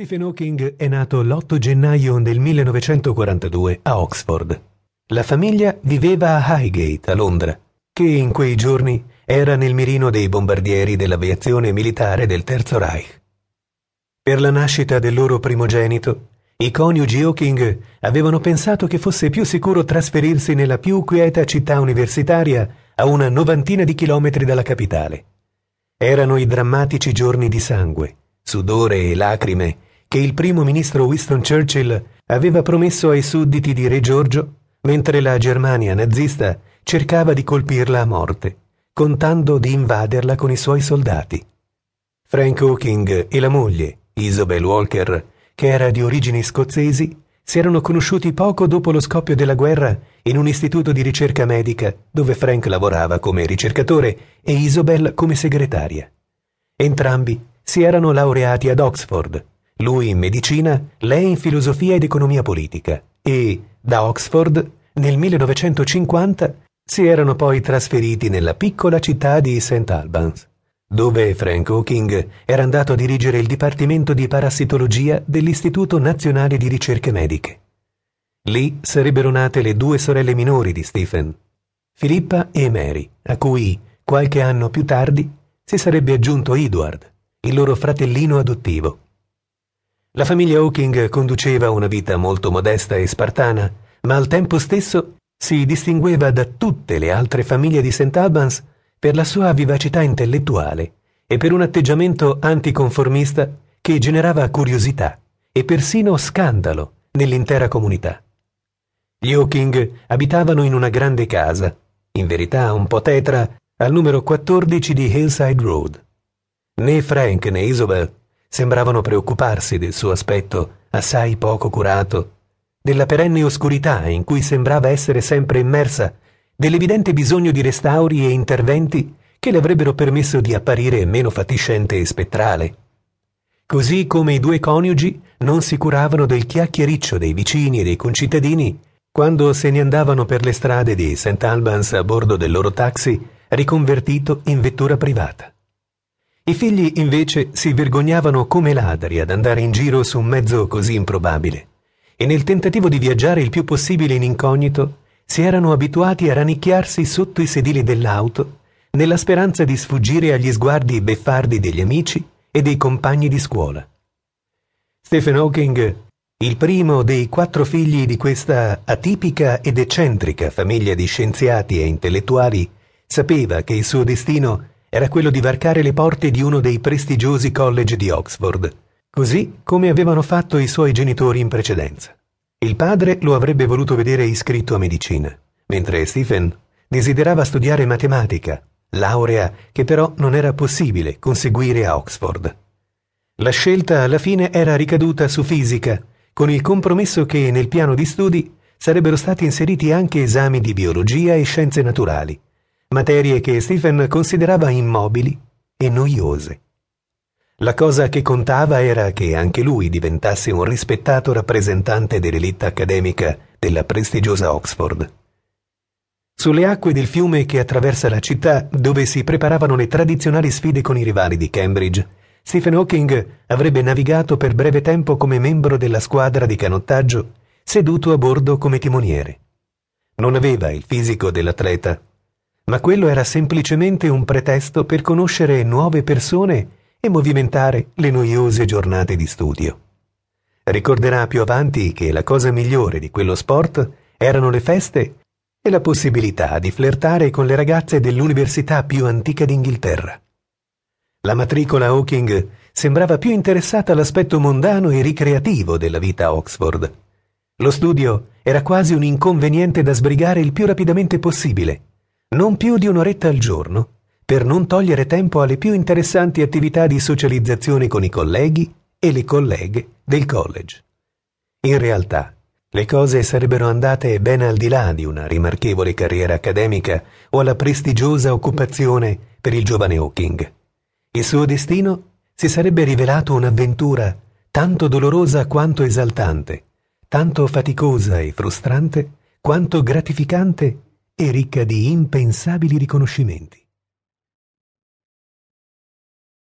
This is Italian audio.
Stephen Hawking è nato l'8 gennaio del 1942 a Oxford. La famiglia viveva a Highgate, a Londra, che in quei giorni era nel mirino dei bombardieri dell'aviazione militare del Terzo Reich. Per la nascita del loro primogenito, i coniugi Hawking avevano pensato che fosse più sicuro trasferirsi nella più quieta città universitaria a una novantina di chilometri dalla capitale. Erano i drammatici giorni di sangue, sudore e lacrime che il primo ministro Winston Churchill aveva promesso ai sudditi di Re Giorgio mentre la Germania nazista cercava di colpirla a morte, contando di invaderla con i suoi soldati. Frank Hawking e la moglie, Isabel Walker, che era di origini scozzesi, si erano conosciuti poco dopo lo scoppio della guerra in un istituto di ricerca medica dove Frank lavorava come ricercatore e Isabel come segretaria. Entrambi si erano laureati ad Oxford lui in medicina, lei in filosofia ed economia politica e, da Oxford, nel 1950 si erano poi trasferiti nella piccola città di St. Albans, dove Frank Hawking era andato a dirigere il Dipartimento di Parassitologia dell'Istituto Nazionale di Ricerche Mediche. Lì sarebbero nate le due sorelle minori di Stephen, Filippa e Mary, a cui, qualche anno più tardi, si sarebbe aggiunto Edward, il loro fratellino adottivo. La famiglia Hawking conduceva una vita molto modesta e spartana, ma al tempo stesso si distingueva da tutte le altre famiglie di St. Albans per la sua vivacità intellettuale e per un atteggiamento anticonformista che generava curiosità e persino scandalo nell'intera comunità. Gli Hawking abitavano in una grande casa, in verità un po' tetra, al numero 14 di Hillside Road. Né Frank né Isobel sembravano preoccuparsi del suo aspetto assai poco curato, della perenne oscurità in cui sembrava essere sempre immersa, dell'evidente bisogno di restauri e interventi che le avrebbero permesso di apparire meno fatiscente e spettrale. Così come i due coniugi non si curavano del chiacchiericcio dei vicini e dei concittadini quando se ne andavano per le strade di St. Albans a bordo del loro taxi riconvertito in vettura privata. I figli invece si vergognavano come ladri ad andare in giro su un mezzo così improbabile e nel tentativo di viaggiare il più possibile in incognito si erano abituati a rannicchiarsi sotto i sedili dell'auto nella speranza di sfuggire agli sguardi beffardi degli amici e dei compagni di scuola. Stephen Hawking, il primo dei quattro figli di questa atipica ed eccentrica famiglia di scienziati e intellettuali, sapeva che il suo destino era quello di varcare le porte di uno dei prestigiosi college di Oxford, così come avevano fatto i suoi genitori in precedenza. Il padre lo avrebbe voluto vedere iscritto a medicina, mentre Stephen desiderava studiare matematica, laurea che però non era possibile conseguire a Oxford. La scelta alla fine era ricaduta su fisica, con il compromesso che nel piano di studi sarebbero stati inseriti anche esami di biologia e scienze naturali, materie che Stephen considerava immobili e noiose. La cosa che contava era che anche lui diventasse un rispettato rappresentante dell'elite accademica della prestigiosa Oxford. Sulle acque del fiume che attraversa la città, dove si preparavano le tradizionali sfide con i rivali di Cambridge, Stephen Hawking avrebbe navigato per breve tempo come membro della squadra di canottaggio, seduto a bordo come timoniere. Non aveva il fisico dell'atleta, ma quello era semplicemente un pretesto per conoscere nuove persone e movimentare le noiose giornate di studio. Ricorderà più avanti che la cosa migliore di quello sport erano le feste e la possibilità di flirtare con le ragazze dell'università più antica d'Inghilterra. La matricola Hawking sembrava più interessata all'aspetto mondano e ricreativo della vita a Oxford. Lo studio era quasi un inconveniente da sbrigare il più rapidamente possibile non più di un'oretta al giorno, per non togliere tempo alle più interessanti attività di socializzazione con i colleghi e le colleghe del college. In realtà, le cose sarebbero andate ben al di là di una rimarchevole carriera accademica o alla prestigiosa occupazione per il giovane Hawking. Il suo destino si sarebbe rivelato un'avventura tanto dolorosa quanto esaltante, tanto faticosa e frustrante quanto gratificante e ricca di impensabili riconoscimenti.